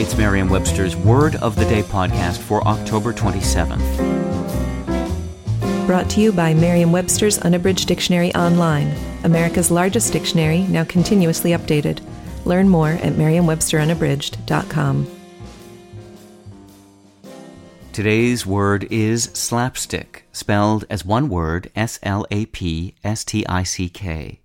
It's Merriam Webster's Word of the Day podcast for October 27th. Brought to you by Merriam Webster's Unabridged Dictionary Online, America's largest dictionary, now continuously updated. Learn more at merriam-websterunabridged.com. Today's word is slapstick, spelled as one word S L A P S T I C K.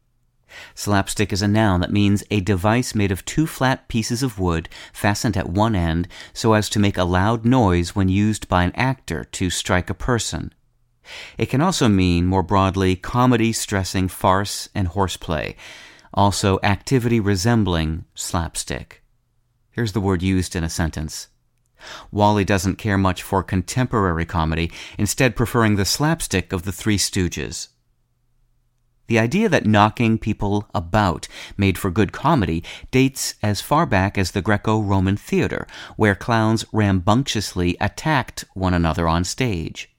Slapstick is a noun that means a device made of two flat pieces of wood fastened at one end so as to make a loud noise when used by an actor to strike a person. It can also mean, more broadly, comedy stressing farce and horseplay, also activity resembling slapstick. Here's the word used in a sentence. Wally doesn't care much for contemporary comedy, instead preferring the slapstick of the Three Stooges. The idea that knocking people about made for good comedy dates as far back as the Greco Roman theater, where clowns rambunctiously attacked one another on stage.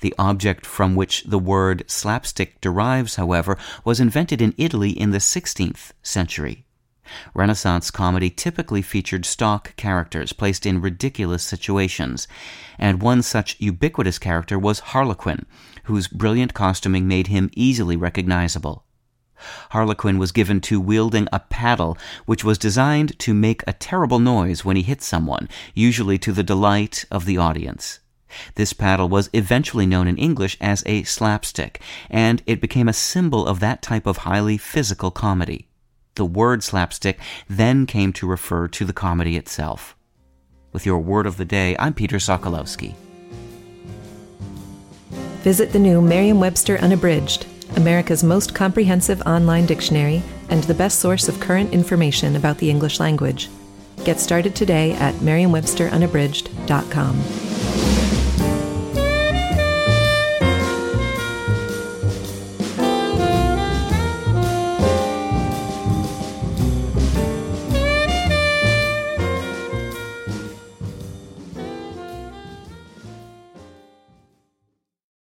The object from which the word slapstick derives, however, was invented in Italy in the 16th century. Renaissance comedy typically featured stock characters placed in ridiculous situations, and one such ubiquitous character was Harlequin, whose brilliant costuming made him easily recognizable. Harlequin was given to wielding a paddle which was designed to make a terrible noise when he hit someone, usually to the delight of the audience. This paddle was eventually known in English as a slapstick, and it became a symbol of that type of highly physical comedy. The word slapstick then came to refer to the comedy itself. With your word of the day, I'm Peter Sokolowski. Visit the new Merriam Webster Unabridged, America's most comprehensive online dictionary and the best source of current information about the English language. Get started today at merriam-websterunabridged.com.